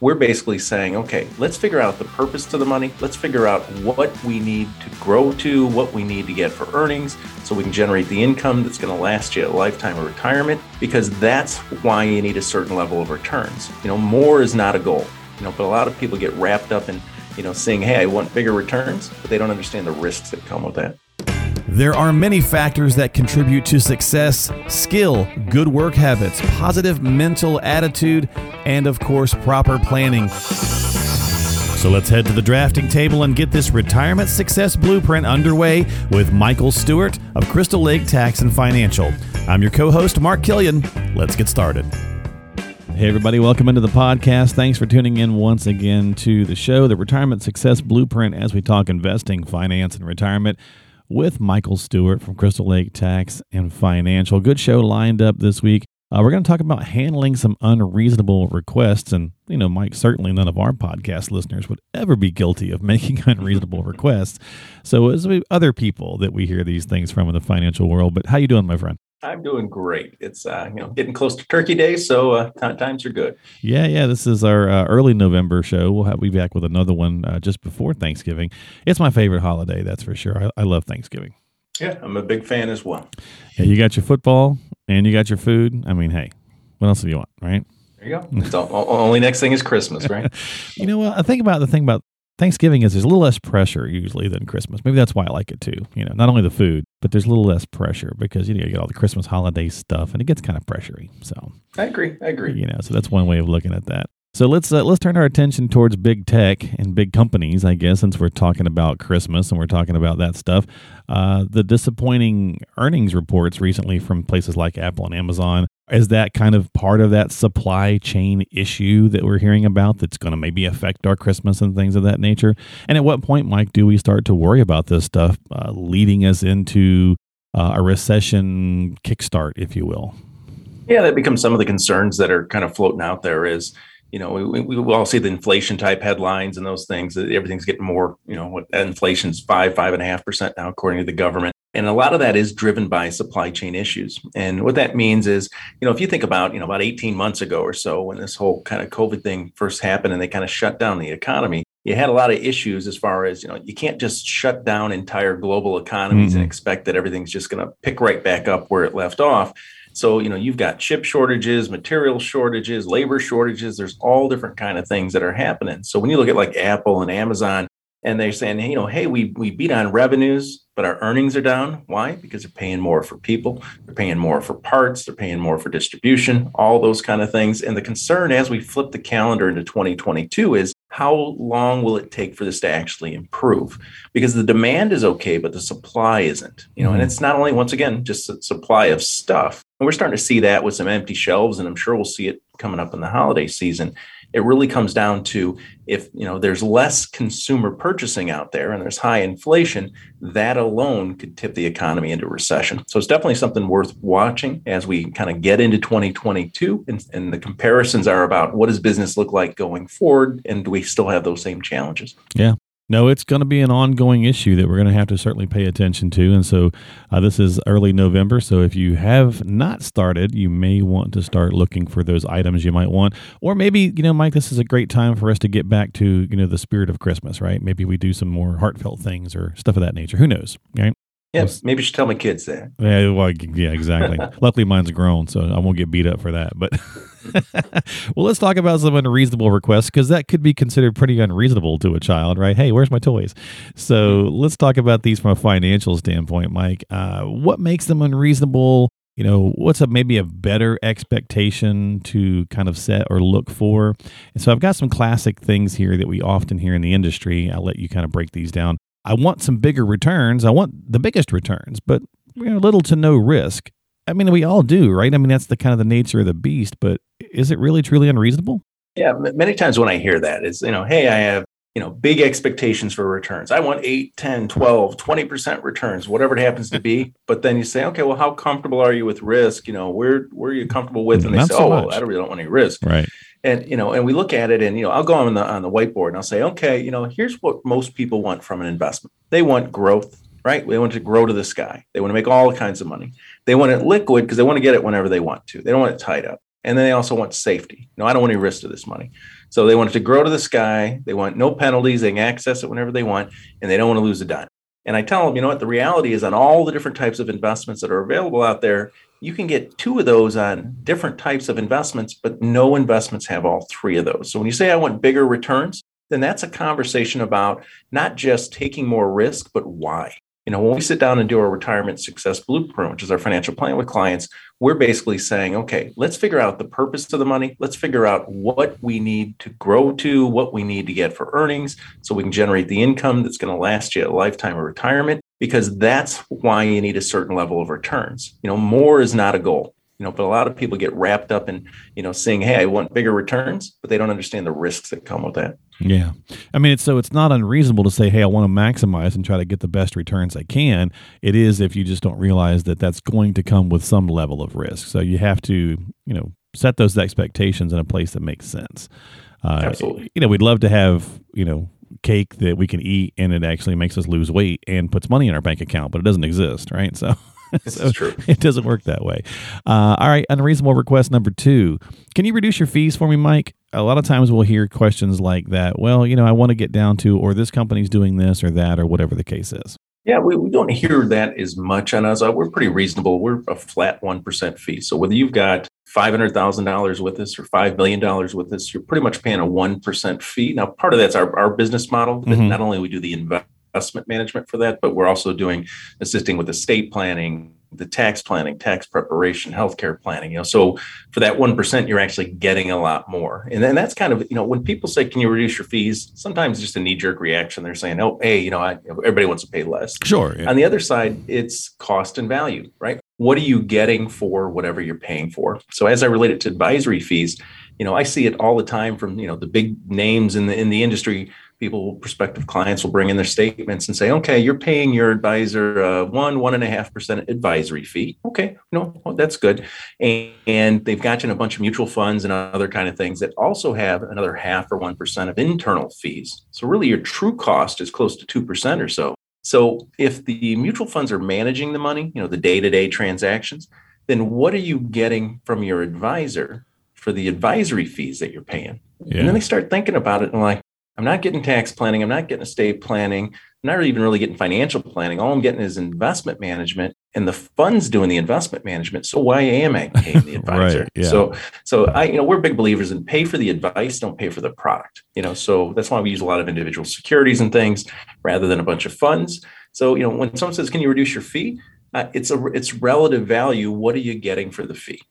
we're basically saying, okay, let's figure out the purpose to the money. Let's figure out what we need to grow to, what we need to get for earnings, so we can generate the income that's going to last you a lifetime of retirement, because that's why you need a certain level of returns. You know, more is not a goal. You know, but a lot of people get wrapped up in, you know, saying, hey, I want bigger returns, but they don't understand the risks that come with that. There are many factors that contribute to success skill, good work habits, positive mental attitude, and of course, proper planning. So let's head to the drafting table and get this retirement success blueprint underway with Michael Stewart of Crystal Lake Tax and Financial. I'm your co host, Mark Killian. Let's get started. Hey, everybody, welcome into the podcast. Thanks for tuning in once again to the show, the Retirement Success Blueprint, as we talk investing, finance, and retirement with Michael Stewart from Crystal Lake Tax and Financial. Good show lined up this week. Uh, we're going to talk about handling some unreasonable requests. And, you know, Mike, certainly none of our podcast listeners would ever be guilty of making unreasonable requests. So, as we, other people that we hear these things from in the financial world. But how you doing, my friend? I'm doing great. It's uh, you know getting close to Turkey Day, so uh, times are good. Yeah, yeah. This is our uh, early November show. We'll have, be back with another one uh, just before Thanksgiving. It's my favorite holiday, that's for sure. I, I, love Thanksgiving. Yeah, I'm a big fan as well. Yeah, you got your football and you got your food. I mean, hey, what else do you want, right? There you go. All, only next thing is Christmas, right? you know what? I think about the thing about Thanksgiving is there's a little less pressure usually than Christmas. Maybe that's why I like it too. You know, not only the food, but there's a little less pressure because you know you get all the Christmas holiday stuff and it gets kind of pressury. So I agree. I agree. You know, so that's one way of looking at that. So let's uh, let's turn our attention towards big tech and big companies, I guess, since we're talking about Christmas and we're talking about that stuff. Uh, the disappointing earnings reports recently from places like Apple and Amazon is that kind of part of that supply chain issue that we're hearing about that's going to maybe affect our Christmas and things of that nature? And at what point, Mike, do we start to worry about this stuff uh, leading us into uh, a recession kickstart, if you will? Yeah, that becomes some of the concerns that are kind of floating out there. Is you know, we, we, we all see the inflation type headlines and those things. Everything's getting more, you know, what inflation's five, five and a half percent now, according to the government. And a lot of that is driven by supply chain issues. And what that means is, you know, if you think about, you know, about 18 months ago or so, when this whole kind of COVID thing first happened and they kind of shut down the economy, you had a lot of issues as far as, you know, you can't just shut down entire global economies mm-hmm. and expect that everything's just going to pick right back up where it left off so, you know, you've got chip shortages, material shortages, labor shortages. There's all different kind of things that are happening. So when you look at like Apple and Amazon, and they're saying, you know, hey, we we beat on revenues, but our earnings are down. Why? Because they're paying more for people, they're paying more for parts, they're paying more for distribution, all those kind of things. And the concern as we flip the calendar into 2022 is how long will it take for this to actually improve? Because the demand is okay, but the supply isn't. You know, mm-hmm. and it's not only once again just a supply of stuff. And we're starting to see that with some empty shelves, and I'm sure we'll see it coming up in the holiday season. It really comes down to if you know there's less consumer purchasing out there and there's high inflation, that alone could tip the economy into recession. So it's definitely something worth watching as we kind of get into 2022. And, and the comparisons are about what does business look like going forward, and do we still have those same challenges? Yeah, no, it's going to be an ongoing issue that we're going to have to certainly pay attention to. And so uh, this is early November. So if you have not started, you may want to start looking for those items you might want. Or maybe, you know, Mike, this is a great time for us to get back to, you know, the spirit of Christmas, right? Maybe we do some more heartfelt things or stuff of that nature. Who knows, right? Yeah, maybe you should tell my kids that. Yeah, well, yeah, exactly. Luckily, mine's grown, so I won't get beat up for that. But well, let's talk about some unreasonable requests because that could be considered pretty unreasonable to a child, right? Hey, where's my toys? So mm-hmm. let's talk about these from a financial standpoint, Mike. Uh, what makes them unreasonable? You know, what's a maybe a better expectation to kind of set or look for? And so I've got some classic things here that we often hear in the industry. I'll let you kind of break these down. I want some bigger returns. I want the biggest returns, but you know, little to no risk. I mean, we all do, right? I mean, that's the kind of the nature of the beast, but is it really truly unreasonable? Yeah, many times when I hear that is, you know, hey, I have, you know, big expectations for returns. I want 8, 10, 12, 20% returns, whatever it happens to be. But then you say, okay, well, how comfortable are you with risk? You know, where where are you comfortable with? And they Not say, so oh, well, I don't really don't want any risk. Right and you know and we look at it and you know i'll go on the on the whiteboard and i'll say okay you know here's what most people want from an investment they want growth right they want to grow to the sky they want to make all kinds of money they want it liquid because they want to get it whenever they want to they don't want it tied up And then they also want safety. No, I don't want any risk to this money. So they want it to grow to the sky. They want no penalties. They can access it whenever they want, and they don't want to lose a dime. And I tell them, you know what, the reality is on all the different types of investments that are available out there, you can get two of those on different types of investments, but no investments have all three of those. So when you say I want bigger returns, then that's a conversation about not just taking more risk, but why. You know, when we sit down and do our retirement success blueprint, which is our financial plan with clients, we're basically saying, okay, let's figure out the purpose of the money. Let's figure out what we need to grow to, what we need to get for earnings so we can generate the income that's going to last you a lifetime of retirement, because that's why you need a certain level of returns. You know, more is not a goal. You know but a lot of people get wrapped up in you know saying hey i want bigger returns but they don't understand the risks that come with that. Yeah. I mean it's so it's not unreasonable to say hey i want to maximize and try to get the best returns i can. It is if you just don't realize that that's going to come with some level of risk. So you have to you know set those expectations in a place that makes sense. Uh, Absolutely. you know we'd love to have you know cake that we can eat and it actually makes us lose weight and puts money in our bank account but it doesn't exist right so so. It doesn't work that way. Uh, all right, unreasonable request number two. Can you reduce your fees for me, Mike? A lot of times we'll hear questions like that. Well, you know, I want to get down to, or this company's doing this or that, or whatever the case is. Yeah, we, we don't hear that as much on us. Uh, we're pretty reasonable. We're a flat 1% fee. So whether you've got $500,000 with us or $5 million with us, you're pretty much paying a 1% fee. Now, part of that's our, our business model. Mm-hmm. Not only we do the investment management for that, but we're also doing assisting with estate planning, the tax planning, tax preparation, healthcare planning. You know, so for that one percent, you're actually getting a lot more. And then that's kind of you know when people say, "Can you reduce your fees?" Sometimes it's just a knee jerk reaction. They're saying, "Oh, hey, you know, I, everybody wants to pay less." Sure. Yeah. On the other side, it's cost and value, right? What are you getting for whatever you're paying for? So as I relate it to advisory fees, you know, I see it all the time from you know the big names in the in the industry people, prospective clients will bring in their statements and say, okay, you're paying your advisor uh, one, one and a half percent advisory fee. Okay, no, well, that's good. And, and they've got you in a bunch of mutual funds and other kind of things that also have another half or 1% of internal fees. So really your true cost is close to 2% or so. So if the mutual funds are managing the money, you know, the day-to-day transactions, then what are you getting from your advisor for the advisory fees that you're paying? Yeah. And then they start thinking about it and like, I'm not getting tax planning. I'm not getting estate planning. I'm not even really getting financial planning. All I'm getting is investment management, and the fund's doing the investment management. So why am I paying the advisor? right, yeah. So, so I, you know, we're big believers in pay for the advice, don't pay for the product. You know, so that's why we use a lot of individual securities and things rather than a bunch of funds. So, you know, when someone says, "Can you reduce your fee?" Uh, it's a it's relative value. What are you getting for the fee?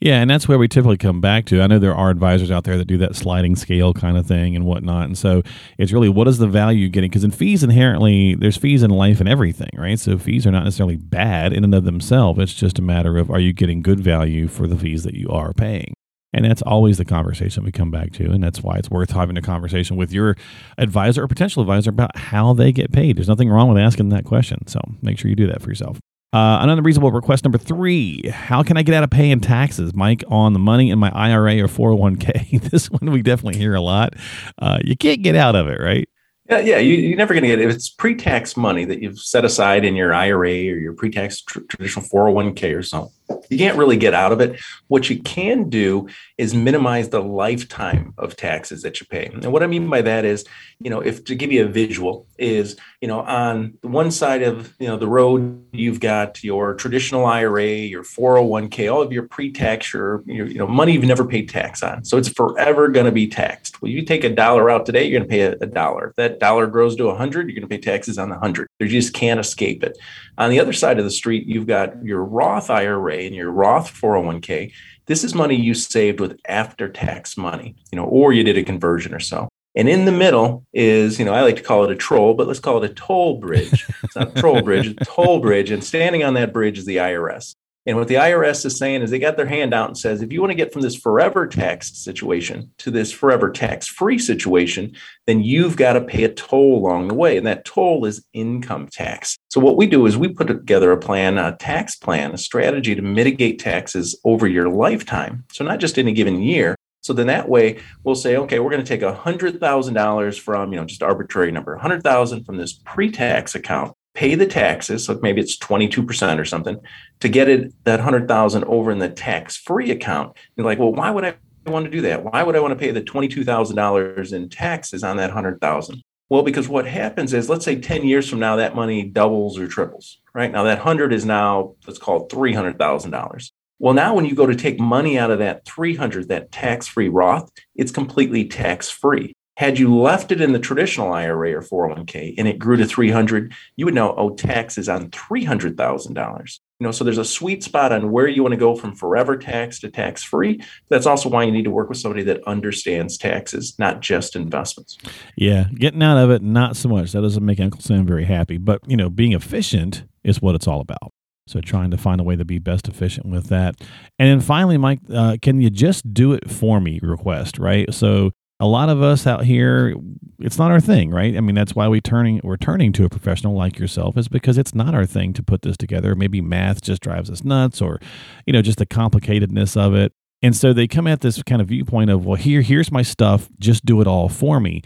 Yeah, and that's where we typically come back to. I know there are advisors out there that do that sliding scale kind of thing and whatnot. And so it's really what is the value getting? Because in fees, inherently, there's fees in life and everything, right? So fees are not necessarily bad in and of themselves. It's just a matter of are you getting good value for the fees that you are paying? And that's always the conversation we come back to. And that's why it's worth having a conversation with your advisor or potential advisor about how they get paid. There's nothing wrong with asking that question. So make sure you do that for yourself. Uh, another reasonable request number three How can I get out of paying taxes, Mike, on the money in my IRA or 401k? this one we definitely hear a lot. Uh, you can't get out of it, right? Yeah, yeah, you, are never going to get it. If it's pre-tax money that you've set aside in your IRA or your pre-tax tr- traditional 401k or something, you can't really get out of it. What you can do is minimize the lifetime of taxes that you pay. And what I mean by that is, you know, if to give you a visual is, you know, on one side of, you know, the road, you've got your traditional IRA, your 401k, all of your pre-tax, your, your you know, money you've never paid tax on. So it's forever going to be taxed. Well, you take a dollar out today, you're going to pay a, a dollar. If that dollar grows to a hundred, you're going to pay taxes on the hundred. You just can't escape it. On the other side of the street, you've got your Roth IRA and your Roth 401k. This is money you saved with after tax money, you know, or you did a conversion or so. And in the middle is, you know, I like to call it a troll, but let's call it a toll bridge. It's not a troll bridge, it's a toll bridge. And standing on that bridge is the IRS. And what the IRS is saying is they got their hand out and says, if you want to get from this forever tax situation to this forever tax free situation, then you've got to pay a toll along the way. And that toll is income tax. So what we do is we put together a plan, a tax plan, a strategy to mitigate taxes over your lifetime. So not just in a given year. So then that way we'll say, okay, we're going to take a hundred thousand dollars from, you know, just arbitrary number, a hundred thousand from this pre-tax account pay the taxes, so maybe it's 22% or something, to get it that 100,000 over in the tax-free account. You're like, well, why would I want to do that? Why would I want to pay the $22,000 in taxes on that 100,000? Well, because what happens is, let's say 10 years from now, that money doubles or triples, right? Now that 100 is now, let's call it $300,000. Well, now when you go to take money out of that 300, that tax-free Roth, it's completely tax-free. Had you left it in the traditional IRA or 401k and it grew to 300, you would now owe oh, taxes on $300,000. You know, so there's a sweet spot on where you want to go from forever tax to tax free. That's also why you need to work with somebody that understands taxes, not just investments. Yeah, getting out of it, not so much. That doesn't make Uncle Sam very happy. But you know, being efficient is what it's all about. So trying to find a way to be best efficient with that. And then finally, Mike, uh, can you just do it for me? Request right. So a lot of us out here it's not our thing right i mean that's why we turning we're turning to a professional like yourself is because it's not our thing to put this together maybe math just drives us nuts or you know just the complicatedness of it and so they come at this kind of viewpoint of well here here's my stuff just do it all for me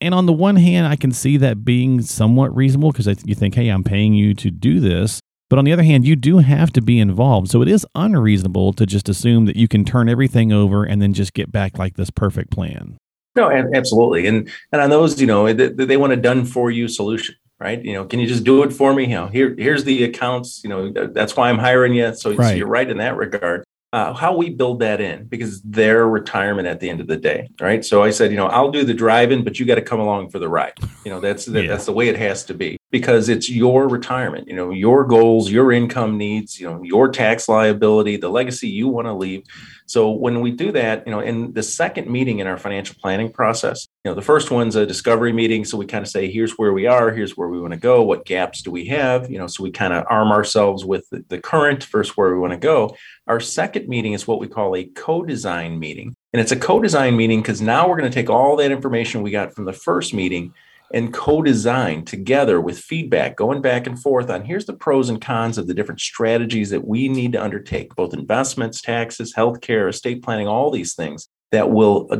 and on the one hand i can see that being somewhat reasonable because you think hey i'm paying you to do this but on the other hand, you do have to be involved. So it is unreasonable to just assume that you can turn everything over and then just get back like this perfect plan. No, absolutely. And and on those, you know, they, they want a done for you solution, right? You know, can you just do it for me? You know, here here's the accounts. You know, that's why I'm hiring you. So, right. so you're right in that regard. Uh, how we build that in because their retirement at the end of the day, right? So I said, you know, I'll do the driving, but you got to come along for the ride. You know, that's yeah. that's the way it has to be because it's your retirement. You know, your goals, your income needs, you know, your tax liability, the legacy you want to leave. So when we do that, you know, in the second meeting in our financial planning process, you know, the first one's a discovery meeting. So we kind of say, here's where we are, here's where we want to go, what gaps do we have, you know, so we kind of arm ourselves with the, current versus where we want to go. Our second meeting is what we call a co-design meeting. And it's a co-design meeting because now we're going to take all that information we got from the first meeting and co-design together with feedback going back and forth on here's the pros and cons of the different strategies that we need to undertake both investments taxes healthcare estate planning all these things that will uh,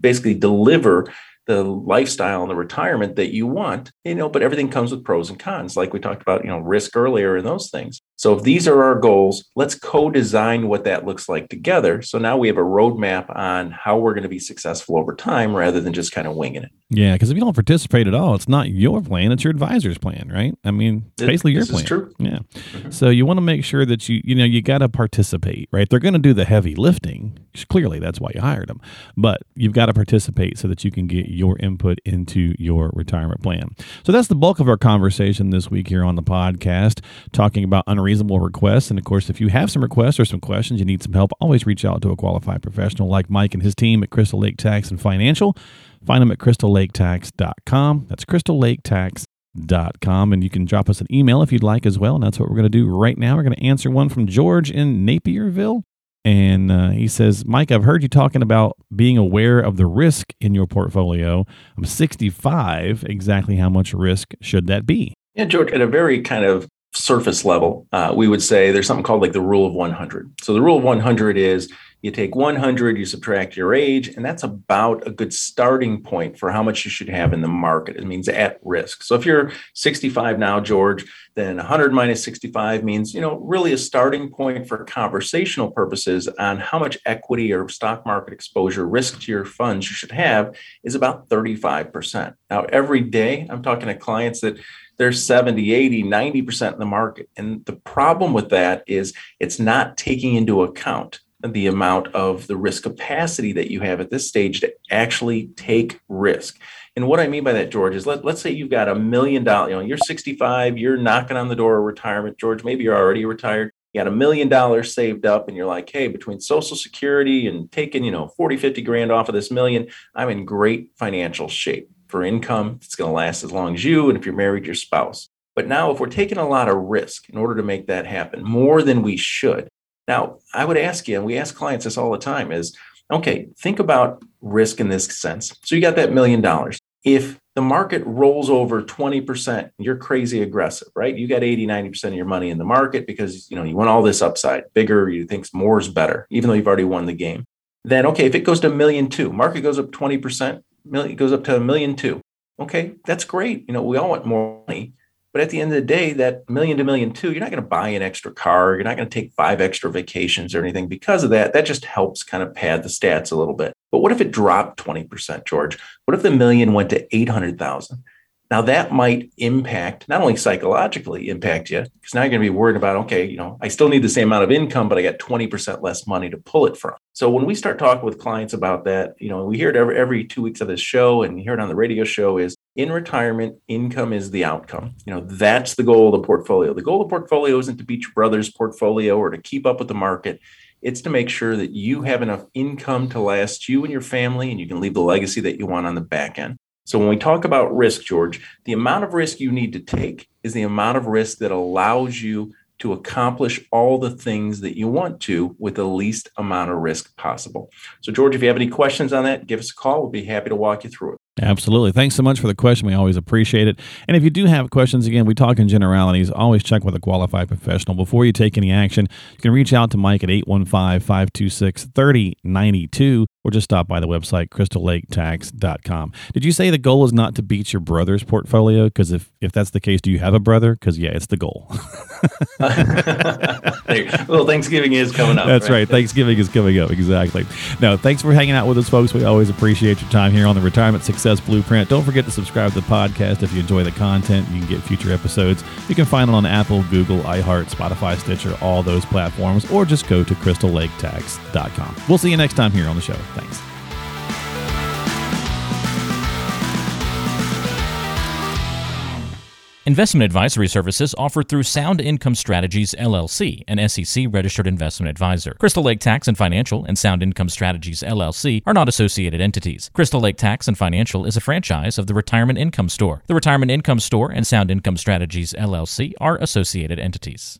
basically deliver the lifestyle and the retirement that you want you know but everything comes with pros and cons like we talked about you know risk earlier and those things. So if these are our goals let's co-design what that looks like together. So now we have a roadmap on how we're going to be successful over time rather than just kind of winging it yeah because if you don't participate at all it's not your plan it's your advisor's plan right i mean it's basically your plan true yeah mm-hmm. so you want to make sure that you you know you got to participate right they're going to do the heavy lifting clearly that's why you hired them but you've got to participate so that you can get your input into your retirement plan. So that's the bulk of our conversation this week here on the podcast, talking about unreasonable requests. And of course, if you have some requests or some questions, you need some help, always reach out to a qualified professional like Mike and his team at Crystal Lake Tax and Financial. Find them at crystallaketax.com. That's crystallaketax.com. And you can drop us an email if you'd like as well. And that's what we're going to do right now. We're going to answer one from George in Naperville. And uh, he says, Mike, I've heard you talking about being aware of the risk in your portfolio. I'm 65. Exactly how much risk should that be? Yeah, George, at a very kind of surface level, uh, we would say there's something called like the rule of 100. So the rule of 100 is you take 100, you subtract your age, and that's about a good starting point for how much you should have in the market. It means at risk. So if you're 65 now, George, then 100 minus 65 means, you know, really a starting point for conversational purposes on how much equity or stock market exposure risk to your funds you should have is about 35%. Now, every day I'm talking to clients that they're 70, 80, 90% in the market. And the problem with that is it's not taking into account the amount of the risk capacity that you have at this stage to actually take risk. And what I mean by that, George, is let, let's say you've got a million dollars, you know, you're 65, you're knocking on the door of retirement. George, maybe you're already retired. You got a million dollars saved up, and you're like, hey, between Social Security and taking, you know, 40, 50 grand off of this million, I'm in great financial shape for income. It's going to last as long as you. And if you're married, your spouse. But now, if we're taking a lot of risk in order to make that happen, more than we should, now, I would ask you, and we ask clients this all the time is okay, think about risk in this sense. So you got that million dollars. If the market rolls over 20%, you're crazy aggressive, right? You got 80, 90% of your money in the market because you know you want all this upside, bigger, you think more is better, even though you've already won the game. Then okay, if it goes to a million two, market goes up 20%, million goes up to a million two. Okay, that's great. You know, we all want more money, But at the end of the day, that million to million two, you're not going to buy an extra car. You're not going to take five extra vacations or anything because of that. That just helps kind of pad the stats a little bit. But what if it dropped 20%, George? What if the million went to 800,000? Now that might impact not only psychologically impact you, because now you're going to be worried about, okay, you know, I still need the same amount of income, but I got 20% less money to pull it from. So when we start talking with clients about that, you know, we hear it every, every two weeks of this show and hear it on the radio show is in retirement, income is the outcome. You know, that's the goal of the portfolio. The goal of the portfolio isn't to beat your brother's portfolio or to keep up with the market. It's to make sure that you have enough income to last you and your family and you can leave the legacy that you want on the back end. So when we talk about risk, George, the amount of risk you need to take is the amount of risk that allows you to accomplish all the things that you want to with the least amount of risk possible. So, George, if you have any questions on that, give us a call. We'll be happy to walk you through it. Absolutely. Thanks so much for the question. We always appreciate it. And if you do have questions, again, we talk in generalities. Always check with a qualified professional before you take any action. You can reach out to Mike at 815 526 3092 or just stop by the website, crystallaketax.com. Did you say the goal is not to beat your brother's portfolio? Because if, if that's the case, do you have a brother? Because, yeah, it's the goal. well, Thanksgiving is coming up. That's right? right. Thanksgiving is coming up. Exactly. No, thanks for hanging out with us, folks. We always appreciate your time here on the Retirement Success Blueprint. Don't forget to subscribe to the podcast if you enjoy the content. You can get future episodes. You can find it on Apple, Google, iHeart, Spotify, Stitcher, all those platforms, or just go to crystallaketax.com. We'll see you next time here on the show. Thanks. Investment advisory services offered through Sound Income Strategies LLC, an SEC registered investment advisor. Crystal Lake Tax and Financial and Sound Income Strategies LLC are not associated entities. Crystal Lake Tax and Financial is a franchise of the Retirement Income Store. The Retirement Income Store and Sound Income Strategies LLC are associated entities.